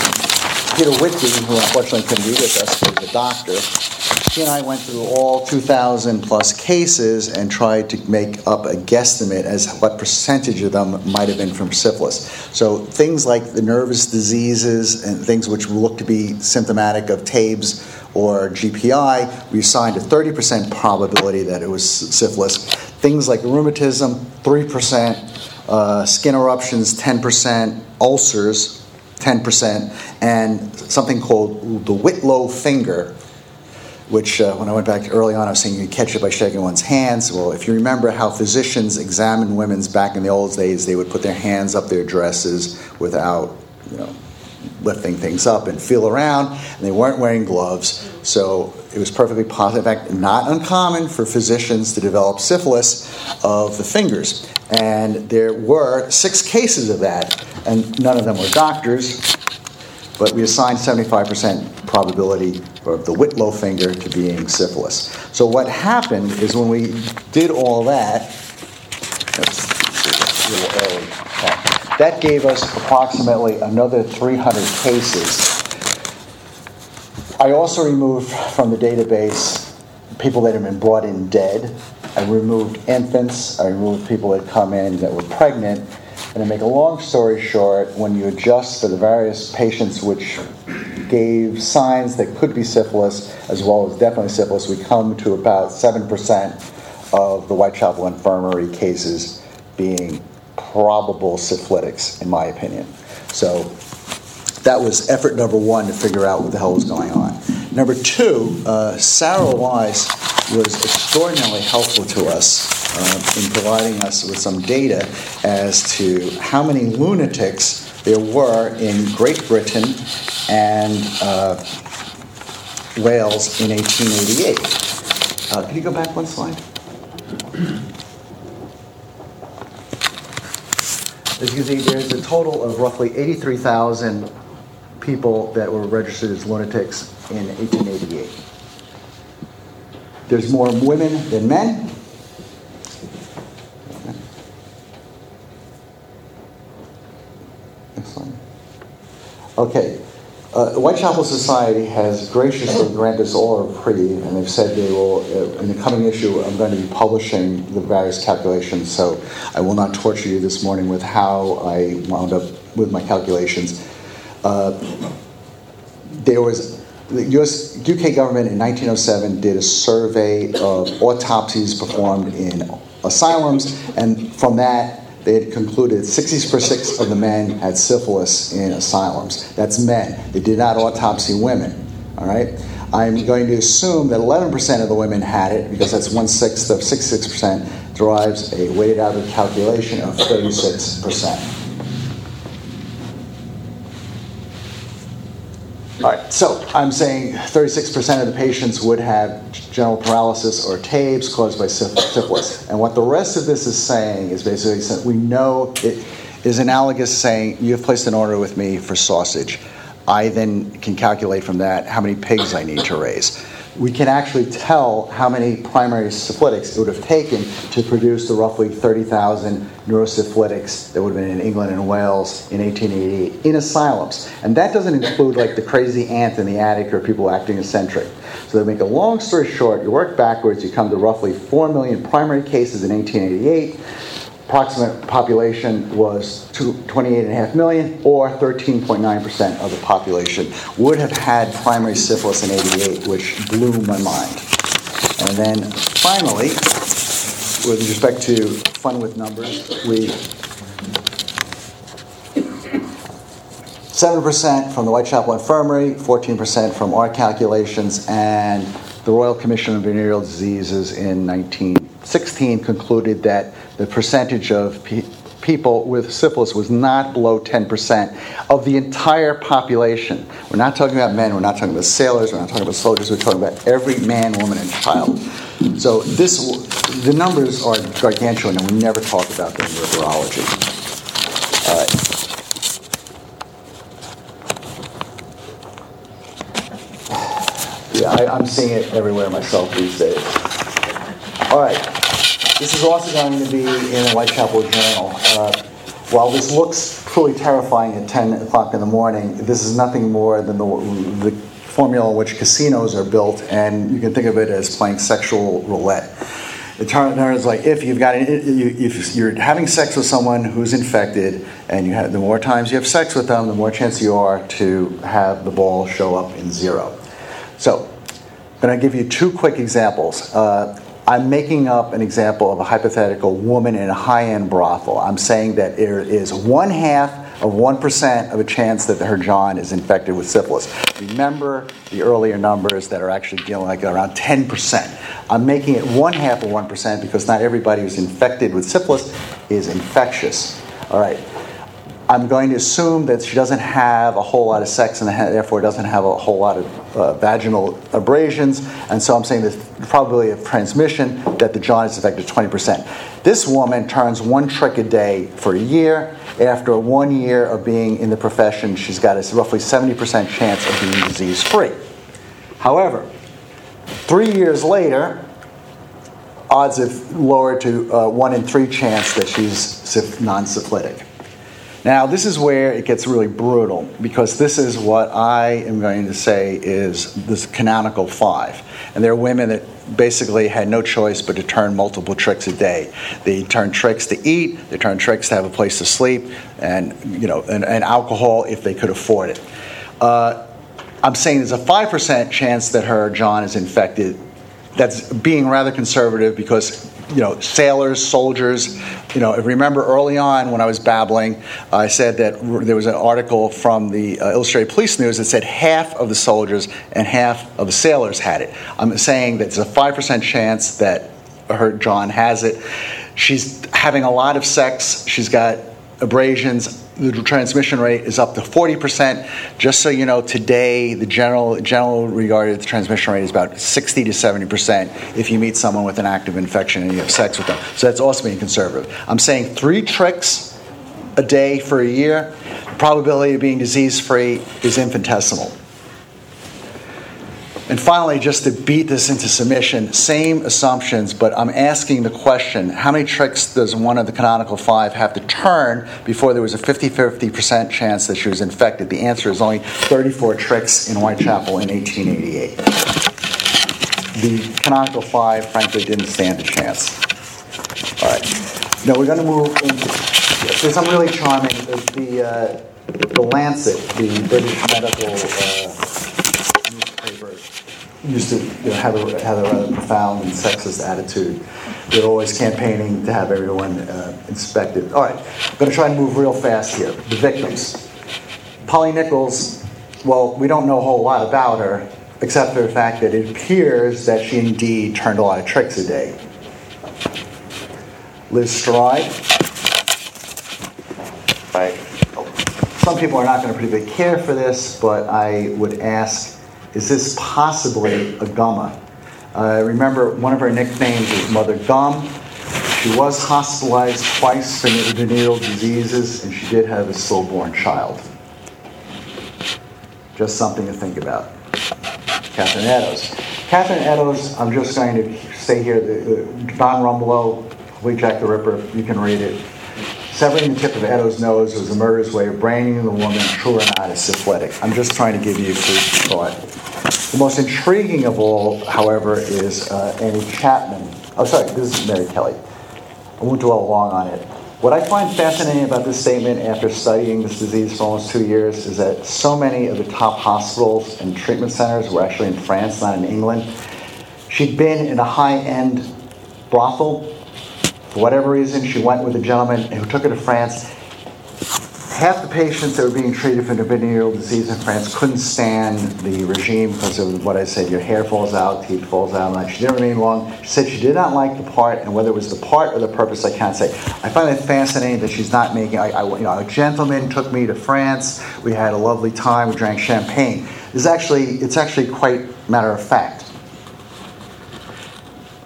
Peter Whitby, who unfortunately couldn't be with us, was a doctor. He and I went through all 2,000 plus cases and tried to make up a guesstimate as what percentage of them might have been from syphilis. So things like the nervous diseases and things which look to be symptomatic of TABES or GPI, we assigned a 30% probability that it was syphilis. Things like rheumatism, 3%, uh, skin eruptions, 10%, ulcers, 10%, and something called the Whitlow finger, which uh, when I went back early on, I was saying you catch it by shaking one's hands. Well, if you remember how physicians examined women's back in the old days, they would put their hands up their dresses without, you know, lifting things up and feel around, and they weren't wearing gloves. So it was perfectly possible, in fact, not uncommon for physicians to develop syphilis of the fingers. And there were six cases of that, and none of them were doctors, but we assigned 75% probability of the Whitlow finger to being syphilis. So what happened is when we did all that. That gave us approximately another 300 cases. I also removed from the database people that had been brought in dead. I removed infants. I removed people that come in that were pregnant. And to make a long story short, when you adjust for the various patients which gave signs that could be syphilis, as well as definitely syphilis, we come to about 7% of the Whitechapel Infirmary cases being probable syphilitics, in my opinion. So that was effort number one to figure out what the hell was going on. Number two, uh, Sarah Weiss was extraordinarily helpful to us uh, in providing us with some data as to how many lunatics there were in Great Britain and uh, Wales in 1888. Uh, can you go back one slide? As you can see, there's a total of roughly 83,000 people that were registered as lunatics in 1888. There's more women than men. Excellent. Okay, uh, Whitechapel Society has graciously granted us all a reprieve, and they've said they will, uh, in the coming issue, I'm going to be publishing the various calculations, so I will not torture you this morning with how I wound up with my calculations. Uh, there was the US, UK government in 1907 did a survey of autopsies performed in asylums, and from that, they had concluded 66% of the men had syphilis in asylums. That's men. They did not autopsy women. All right. I'm going to assume that 11% of the women had it because that's one sixth of 66% derives a weighted average calculation of 36%. All right, so I'm saying 36% of the patients would have general paralysis or TABES caused by syphilis. And what the rest of this is saying is basically that we know it is analogous saying, you have placed an order with me for sausage. I then can calculate from that how many pigs I need to raise. We can actually tell how many primary syphilitics it would have taken to produce the roughly 30,000 neurosyphilitics that would have been in England and Wales in 1888 in asylums. And that doesn't include like the crazy aunt in the attic or people acting eccentric. So to make a long story short, you work backwards, you come to roughly 4 million primary cases in 1888 approximate population was 28.5 million, or 13.9% of the population would have had primary syphilis in 88, which blew my mind. And then finally, with respect to fun with numbers, we 7% from the Whitechapel Infirmary, 14% from our calculations, and the Royal Commission on Venereal Diseases in 1916 concluded that the percentage of pe- people with syphilis was not below 10% of the entire population. We're not talking about men, we're not talking about sailors, we're not talking about soldiers, we're talking about every man, woman, and child. So this, the numbers are gargantuan, and we never talk about them in ripperology. Uh, yeah, I, I'm seeing it everywhere myself these days. All right. This is also going to be in the Whitechapel Journal. Uh, while this looks truly terrifying at 10 o'clock in the morning, this is nothing more than the, the formula in which casinos are built, and you can think of it as playing sexual roulette. It turns like if you've got if you're having sex with someone who's infected, and you have the more times you have sex with them, the more chance you are to have the ball show up in zero. So, I'm going to give you two quick examples. Uh, I'm making up an example of a hypothetical woman in a high end brothel. I'm saying that there is one half of 1% of a chance that her John is infected with syphilis. Remember the earlier numbers that are actually dealing like around 10%. I'm making it one half of 1% because not everybody who's infected with syphilis is infectious. All right. I'm going to assume that she doesn't have a whole lot of sex and therefore doesn't have a whole lot of uh, vaginal abrasions. And so I'm saying the probability of transmission that the jaundice is affected 20%. This woman turns one trick a day for a year. After one year of being in the profession, she's got a roughly 70% chance of being disease free. However, three years later, odds have lowered to uh, one in three chance that she's non syphilitic. Now, this is where it gets really brutal because this is what I am going to say is this canonical five. And there are women that basically had no choice but to turn multiple tricks a day. They turn tricks to eat, they turn tricks to have a place to sleep, and you know, and, and alcohol if they could afford it. Uh, I'm saying there's a 5% chance that her John is infected. That's being rather conservative because you know, sailors, soldiers. You know, remember early on when I was babbling, I said that there was an article from the uh, Illustrated Police News that said half of the soldiers and half of the sailors had it. I'm saying that it's a 5% chance that her John has it. She's having a lot of sex. She's got abrasions the transmission rate is up to 40%. Just so you know, today the general general regarded transmission rate is about 60 to 70% if you meet someone with an active infection and you have sex with them. So that's also being conservative. I'm saying three tricks a day for a year. The probability of being disease free is infinitesimal. And finally, just to beat this into submission, same assumptions, but I'm asking the question how many tricks does one of the canonical five have to turn before there was a 50 50% chance that she was infected? The answer is only 34 tricks in Whitechapel in 1888. The canonical five, frankly, didn't stand a chance. All right. Now we're going to move into. There's some really charming. The, uh, the Lancet, the British medical. Uh, used to you know, have, a, have a rather profound and sexist attitude. They're always campaigning to have everyone uh, inspected. All right, I'm going to try and move real fast here. The victims. Polly Nichols, well, we don't know a whole lot about her. except for the fact that it appears that she indeed turned a lot of tricks a day. Liz Stride. Right. Some people are not going to particularly care for this, but I would ask is this possibly a gumma? Uh, remember, one of her nicknames is Mother Gum. She was hospitalized twice for venereal diseases, and she did have a stillborn child. Just something to think about. Catherine Eddowes. Catherine Eddowes, I'm just going to say here, Don Rumbelow, Complete Jack the Ripper, you can read it. Severing the tip of Eddowes' nose was the murderer's way of branding the woman true or not as syphilitic. I'm just trying to give you food for thought. The most intriguing of all, however, is uh, Annie Chapman. Oh, sorry, this is Mary Kelly. I won't dwell long on it. What I find fascinating about this statement after studying this disease for almost two years is that so many of the top hospitals and treatment centers were actually in France, not in England. She'd been in a high end brothel. For whatever reason, she went with a gentleman who took her to France half the patients that were being treated for venereal disease in France couldn't stand the regime because of what I said your hair falls out, teeth falls out. And she didn't remain long. She said she did not like the part, and whether it was the part or the purpose, I can't say. I find it fascinating that she's not making. I, I, you know, a gentleman took me to France. We had a lovely time. We drank champagne. It's actually, it's actually quite matter of fact.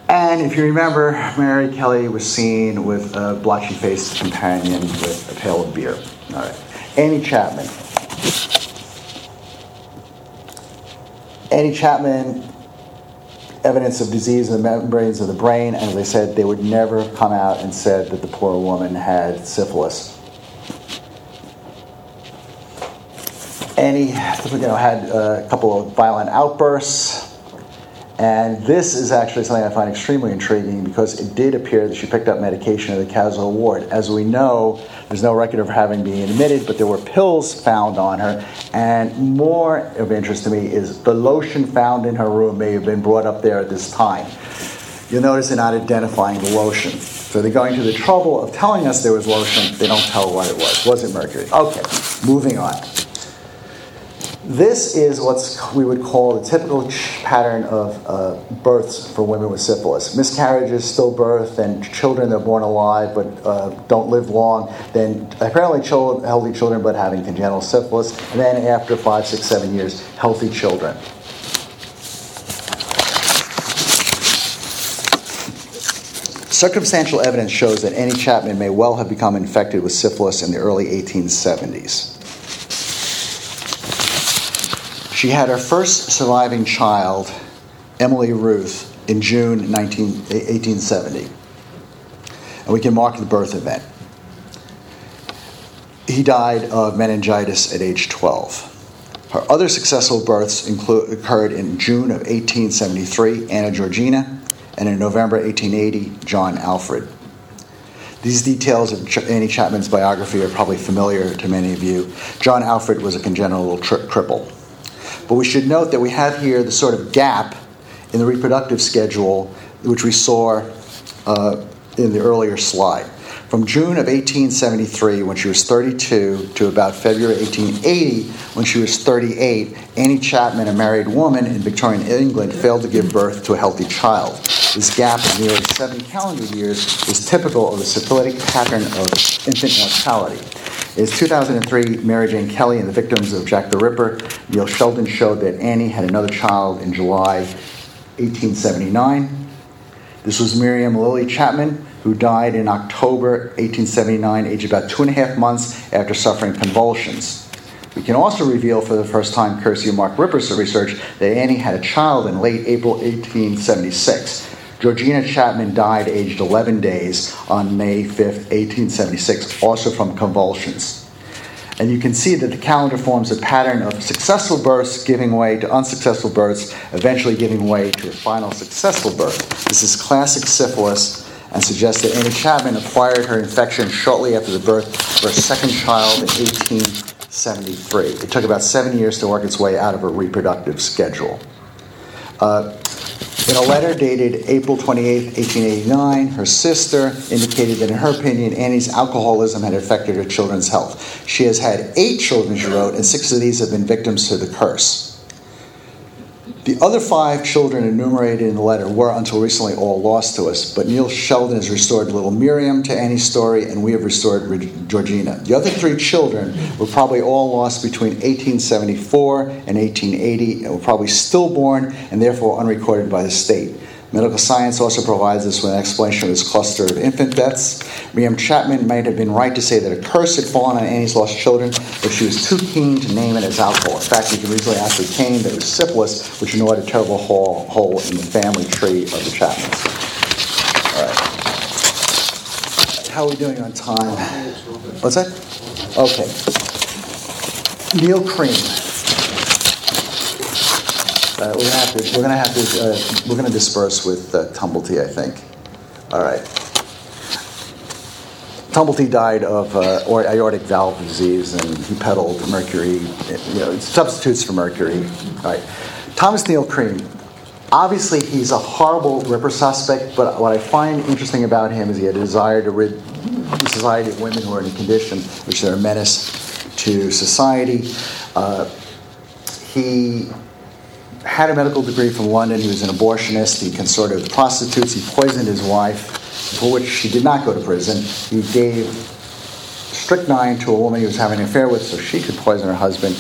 And if you remember, Mary Kelly was seen with a blotchy faced companion with a pail of beer. All right. Annie Chapman. Annie Chapman, evidence of disease in the membranes of the brain, as I said, they would never have come out and said that the poor woman had syphilis. Annie you know, had a couple of violent outbursts. And this is actually something I find extremely intriguing because it did appear that she picked up medication at the Castle Ward. As we know, there's no record of her having been admitted, but there were pills found on her. And more of interest to me is the lotion found in her room may have been brought up there at this time. You'll notice they're not identifying the lotion. So they're going to the trouble of telling us there was lotion. They don't tell what it was. Was it mercury? Okay, moving on. This is what we would call the typical pattern of uh, births for women with syphilis. Miscarriages, stillbirth, and children that are born alive but uh, don't live long. Then apparently children, healthy children but having congenital syphilis. And then after five, six, seven years, healthy children. Circumstantial evidence shows that Annie Chapman may well have become infected with syphilis in the early 1870s. She had her first surviving child, Emily Ruth, in June 19, 1870. And we can mark the birth event. He died of meningitis at age 12. Her other successful births include, occurred in June of 1873, Anna Georgina, and in November 1880, John Alfred. These details of Annie Chapman's biography are probably familiar to many of you. John Alfred was a congenital tri- cripple. But we should note that we have here the sort of gap in the reproductive schedule which we saw uh, in the earlier slide. From June of 1873, when she was 32, to about February 1880, when she was 38, Annie Chapman, a married woman in Victorian England, failed to give birth to a healthy child. This gap of nearly seven calendar years is typical of the syphilitic pattern of infant mortality. In 2003, Mary Jane Kelly and the victims of Jack the Ripper, Neil Sheldon showed that Annie had another child in July 1879. This was Miriam Lily Chapman, who died in October 1879, aged about two and a half months after suffering convulsions. We can also reveal for the first time, courtesy of Mark Ripper's research, that Annie had a child in late April 1876. Georgina Chapman died aged 11 days on May 5, 1876, also from convulsions. And you can see that the calendar forms a pattern of successful births giving way to unsuccessful births, eventually giving way to a final successful birth. This is classic syphilis and suggests that Annie Chapman acquired her infection shortly after the birth of her second child in 1873. It took about seven years to work its way out of her reproductive schedule. Uh, in a letter dated April 28, 1889, her sister indicated that, in her opinion, Annie's alcoholism had affected her children's health. She has had eight children, she wrote, and six of these have been victims to the curse. The other five children enumerated in the letter were until recently all lost to us, but Neil Sheldon has restored little Miriam to Annie's story, and we have restored Georgina. The other three children were probably all lost between 1874 and 1880 and were probably stillborn and therefore unrecorded by the state. Medical science also provides us with an explanation of this cluster of infant deaths. Miriam Chapman might have been right to say that a curse had fallen on Annie's lost children, but she was too keen to name it as alcohol. In fact, we can easily ascertain that it was syphilis, which gnawed a terrible hole, hole in the family tree of the Chapmans. All right. How are we doing on time? What's that? Okay. Neill Cream. Uh, we're gonna have to. We're gonna have to. Uh, we're gonna disperse with uh, Tumblety, I think. All right. Tumblety died of uh, aortic valve disease, and he peddled mercury. You know, substitutes for mercury. All right. Thomas Neill Cream. Obviously, he's a horrible Ripper suspect, but what I find interesting about him is he had a desire to rid society of women who are in a condition which they're a menace to society. Uh, he had a medical degree from London. He was an abortionist. He consorted with prostitutes. He poisoned his wife, for which she did not go to prison. He gave strychnine to a woman he was having an affair with so she could poison her husband.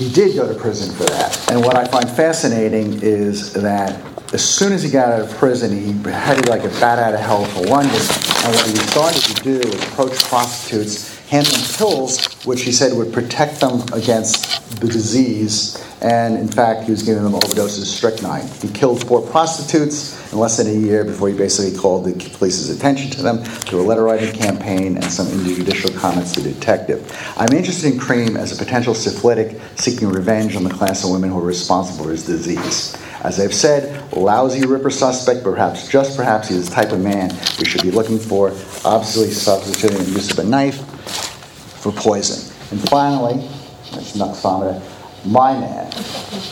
He did go to prison for that. And what I find fascinating is that as soon as he got out of prison, he headed like a bat out of hell for London. And what he started to do was approach prostitutes, hand them pills, which he said would protect them against the disease and in fact, he was giving them overdoses of strychnine. He killed four prostitutes in less than a year before he basically called the police's attention to them through a letter writing campaign and some injudicial comments to the detective. I'm interested in Cream as a potential syphilitic seeking revenge on the class of women who are responsible for his disease. As I've said, lousy ripper suspect, perhaps just perhaps he's the type of man we should be looking for, obviously substituting the use of a knife for poison. And finally, that's not Famida, my man.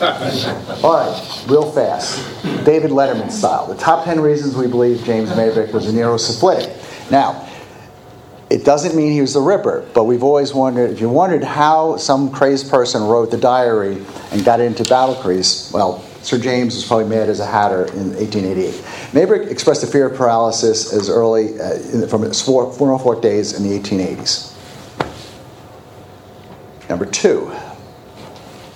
*laughs* All right, real fast. David Letterman style. The top 10 reasons we believe James Maybrick was a neurosyphilitic. Now, it doesn't mean he was the Ripper, but we've always wondered if you wondered how some crazed person wrote the diary and got into Battlecrease, well, Sir James was probably mad as a hatter in 1888. Maybrick expressed a fear of paralysis as early uh, from or four days in the 1880s. Number two,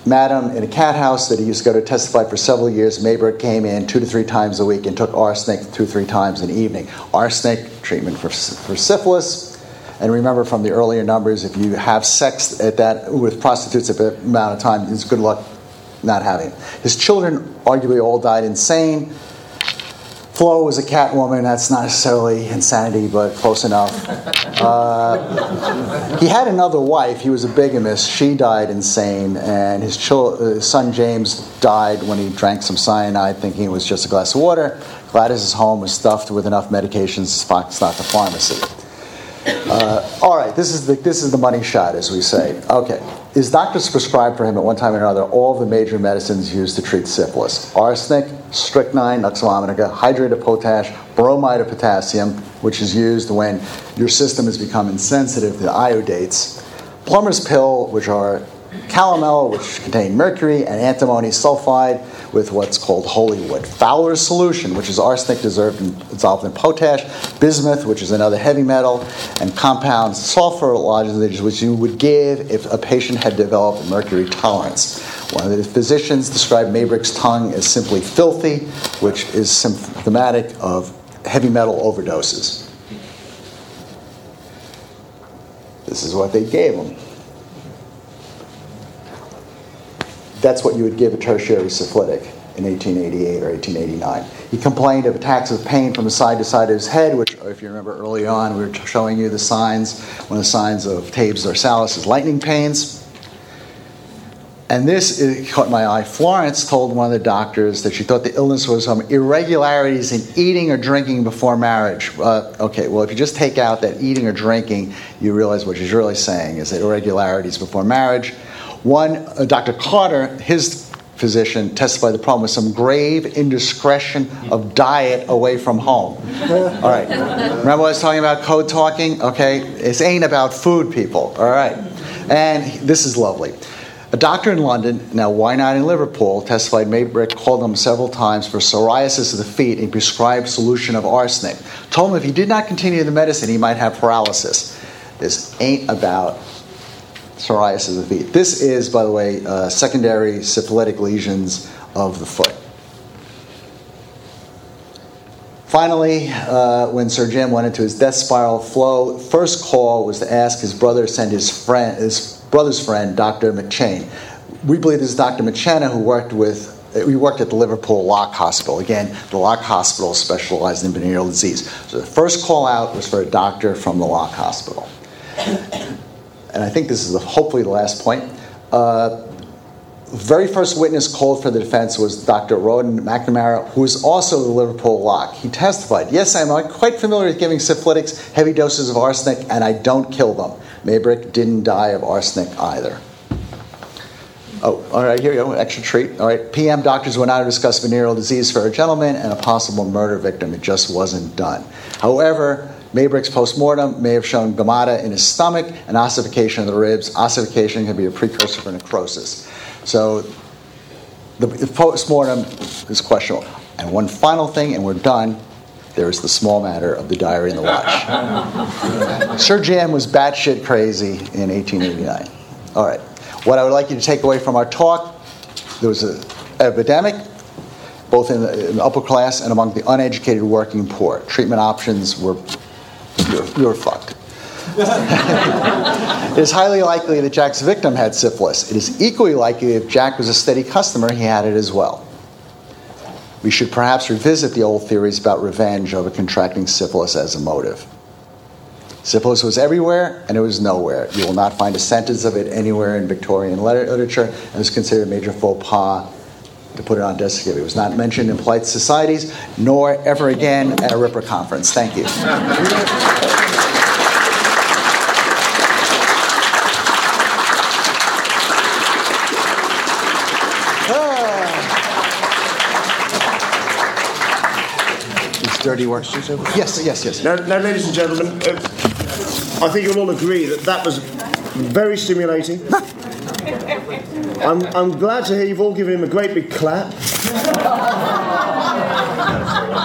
madam in a cat house that he used to go to testify for several years. Maybrick came in two to three times a week and took arsenic two, three times an evening. Arsenic, treatment for, for syphilis. And remember from the earlier numbers, if you have sex at that with prostitutes at that amount of time, it's good luck not having it. His children arguably all died insane. Flo was a cat woman. That's not necessarily insanity, but close enough. Uh, he had another wife. He was a bigamist. She died insane, and his, uh, son James died when he drank some cyanide, thinking it was just a glass of water. Gladys's home was stuffed with enough medications to stock the pharmacy. Uh, all right, this is the this is the money shot, as we say. Okay, his doctors prescribed for him at one time or another all the major medicines used to treat syphilis: arsenic, strychnine, vomica, hydrate of potash, bromide of potassium, which is used when your system has become insensitive to iodates, Plummer's pill, which are calomel, which contain mercury, and antimony sulfide with what's called holy wood. Fowler's solution, which is arsenic dissolved in, dissolved in potash, bismuth, which is another heavy metal, and compounds sulfur lozenges, which you would give if a patient had developed mercury tolerance. One of the physicians described Maybrick's tongue as simply filthy, which is symptomatic of heavy metal overdoses. This is what they gave him. That's what you would give a tertiary syphilitic in 1888 or 1889. He complained of attacks of pain from the side to side of his head, which, if you remember early on, we were showing you the signs. One of the signs of Tabes dorsalis is lightning pains. And this caught my eye. Florence told one of the doctors that she thought the illness was some irregularities in eating or drinking before marriage. Uh, okay, well, if you just take out that eating or drinking, you realize what she's really saying is that irregularities before marriage one, uh, Dr. Carter, his physician, testified the problem was some grave indiscretion of diet away from home. All right. Remember what I was talking about code talking? Okay. This ain't about food, people. All right. And this is lovely. A doctor in London, now why not in Liverpool, testified Maybrick called him several times for psoriasis of the feet and prescribed solution of arsenic. Told him if he did not continue the medicine, he might have paralysis. This ain't about psoriasis of the feet. This is, by the way, uh, secondary syphilitic lesions of the foot. Finally, uh, when Sir Jim went into his death spiral, Flo, first call was to ask his brother send his friend, his brother's friend, Dr. McCheyne. We believe this is Dr. McCheyne who worked with. We worked at the Liverpool Lock Hospital. Again, the Lock Hospital specialized in venereal disease. So the first call out was for a doctor from the Lock Hospital. And I think this is hopefully the last point. Uh, very first witness called for the defense was Dr. Rawdon McNamara, who is also the Liverpool lock. He testified, Yes, I'm quite familiar with giving syphilitics heavy doses of arsenic, and I don't kill them. Maybrick didn't die of arsenic either. Oh, all right, here you go, extra treat. All right, PM doctors went out to discuss venereal disease for a gentleman and a possible murder victim. It just wasn't done. However, Maybrick's postmortem may have shown gummata in his stomach and ossification of the ribs. Ossification can be a precursor for necrosis. So the, the postmortem is questionable. And one final thing, and we're done. There's the small matter of the diary and the watch. *laughs* Sir Jim was batshit crazy in 1889. All right. What I would like you to take away from our talk there was an epidemic, both in the, in the upper class and among the uneducated working poor. Treatment options were, you're, you're fucked *laughs* it is highly likely that Jack's victim had syphilis. It is equally likely if Jack was a steady customer, he had it as well. We should perhaps revisit the old theories about revenge over contracting syphilis as a motive. Syphilis was everywhere and it was nowhere. You will not find a sentence of it anywhere in Victorian literature, and was considered a major faux pas to put it on desk. It was not mentioned in polite societies, nor ever again at a Ripper conference. Thank you. dirty work. Yes, yes, yes. Now, now ladies and gentlemen, uh, I think you'll all agree that that was very stimulating. *laughs* I'm, I'm glad to hear you've all given him a great big clap.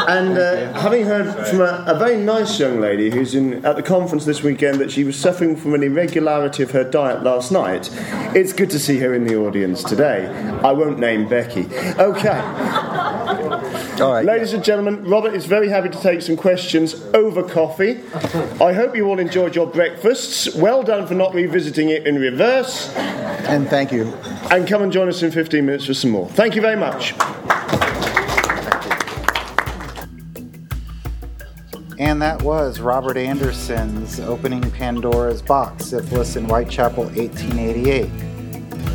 and uh, having heard from a, a, very nice young lady who's in, at the conference this weekend that she was suffering from an irregularity of her diet last night, it's good to see her in the audience today. I won't name Becky. Okay. All right. Ladies and gentlemen, Robert is very happy to take some questions over coffee. I hope you all enjoyed your breakfasts. Well done for not revisiting it in reverse. And thank you. And come and join us in 15 minutes for some more. Thank you very much. And that was Robert Anderson's opening Pandora's Box, Syphilis in Whitechapel, 1888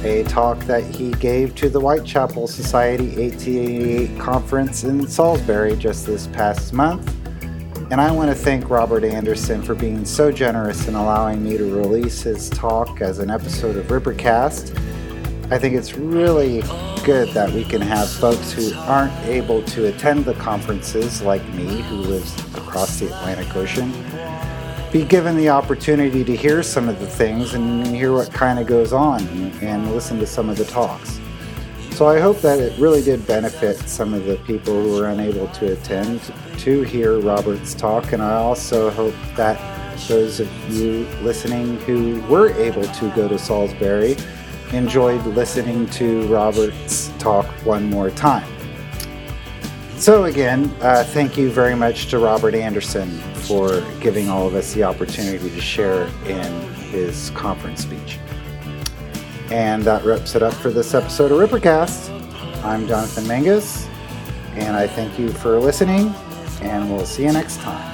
a talk that he gave to the Whitechapel Society 1888 conference in Salisbury just this past month. And I want to thank Robert Anderson for being so generous in allowing me to release his talk as an episode of Rippercast. I think it's really good that we can have folks who aren't able to attend the conferences, like me, who lives across the Atlantic Ocean, be given the opportunity to hear some of the things and hear what kind of goes on and, listen to some of the talks. So I hope that it really did benefit some of the people who were unable to attend to hear Robert's talk, and I also hope that those of you listening who were able to go to Salisbury enjoyed listening to Robert's talk one more time. So, again, uh, thank you very much to Robert Anderson for giving all of us the opportunity to share in his conference speech. And that wraps it up for this episode of Rippercast. I'm Jonathan Menges, and I thank you for listening, and we'll see you next time.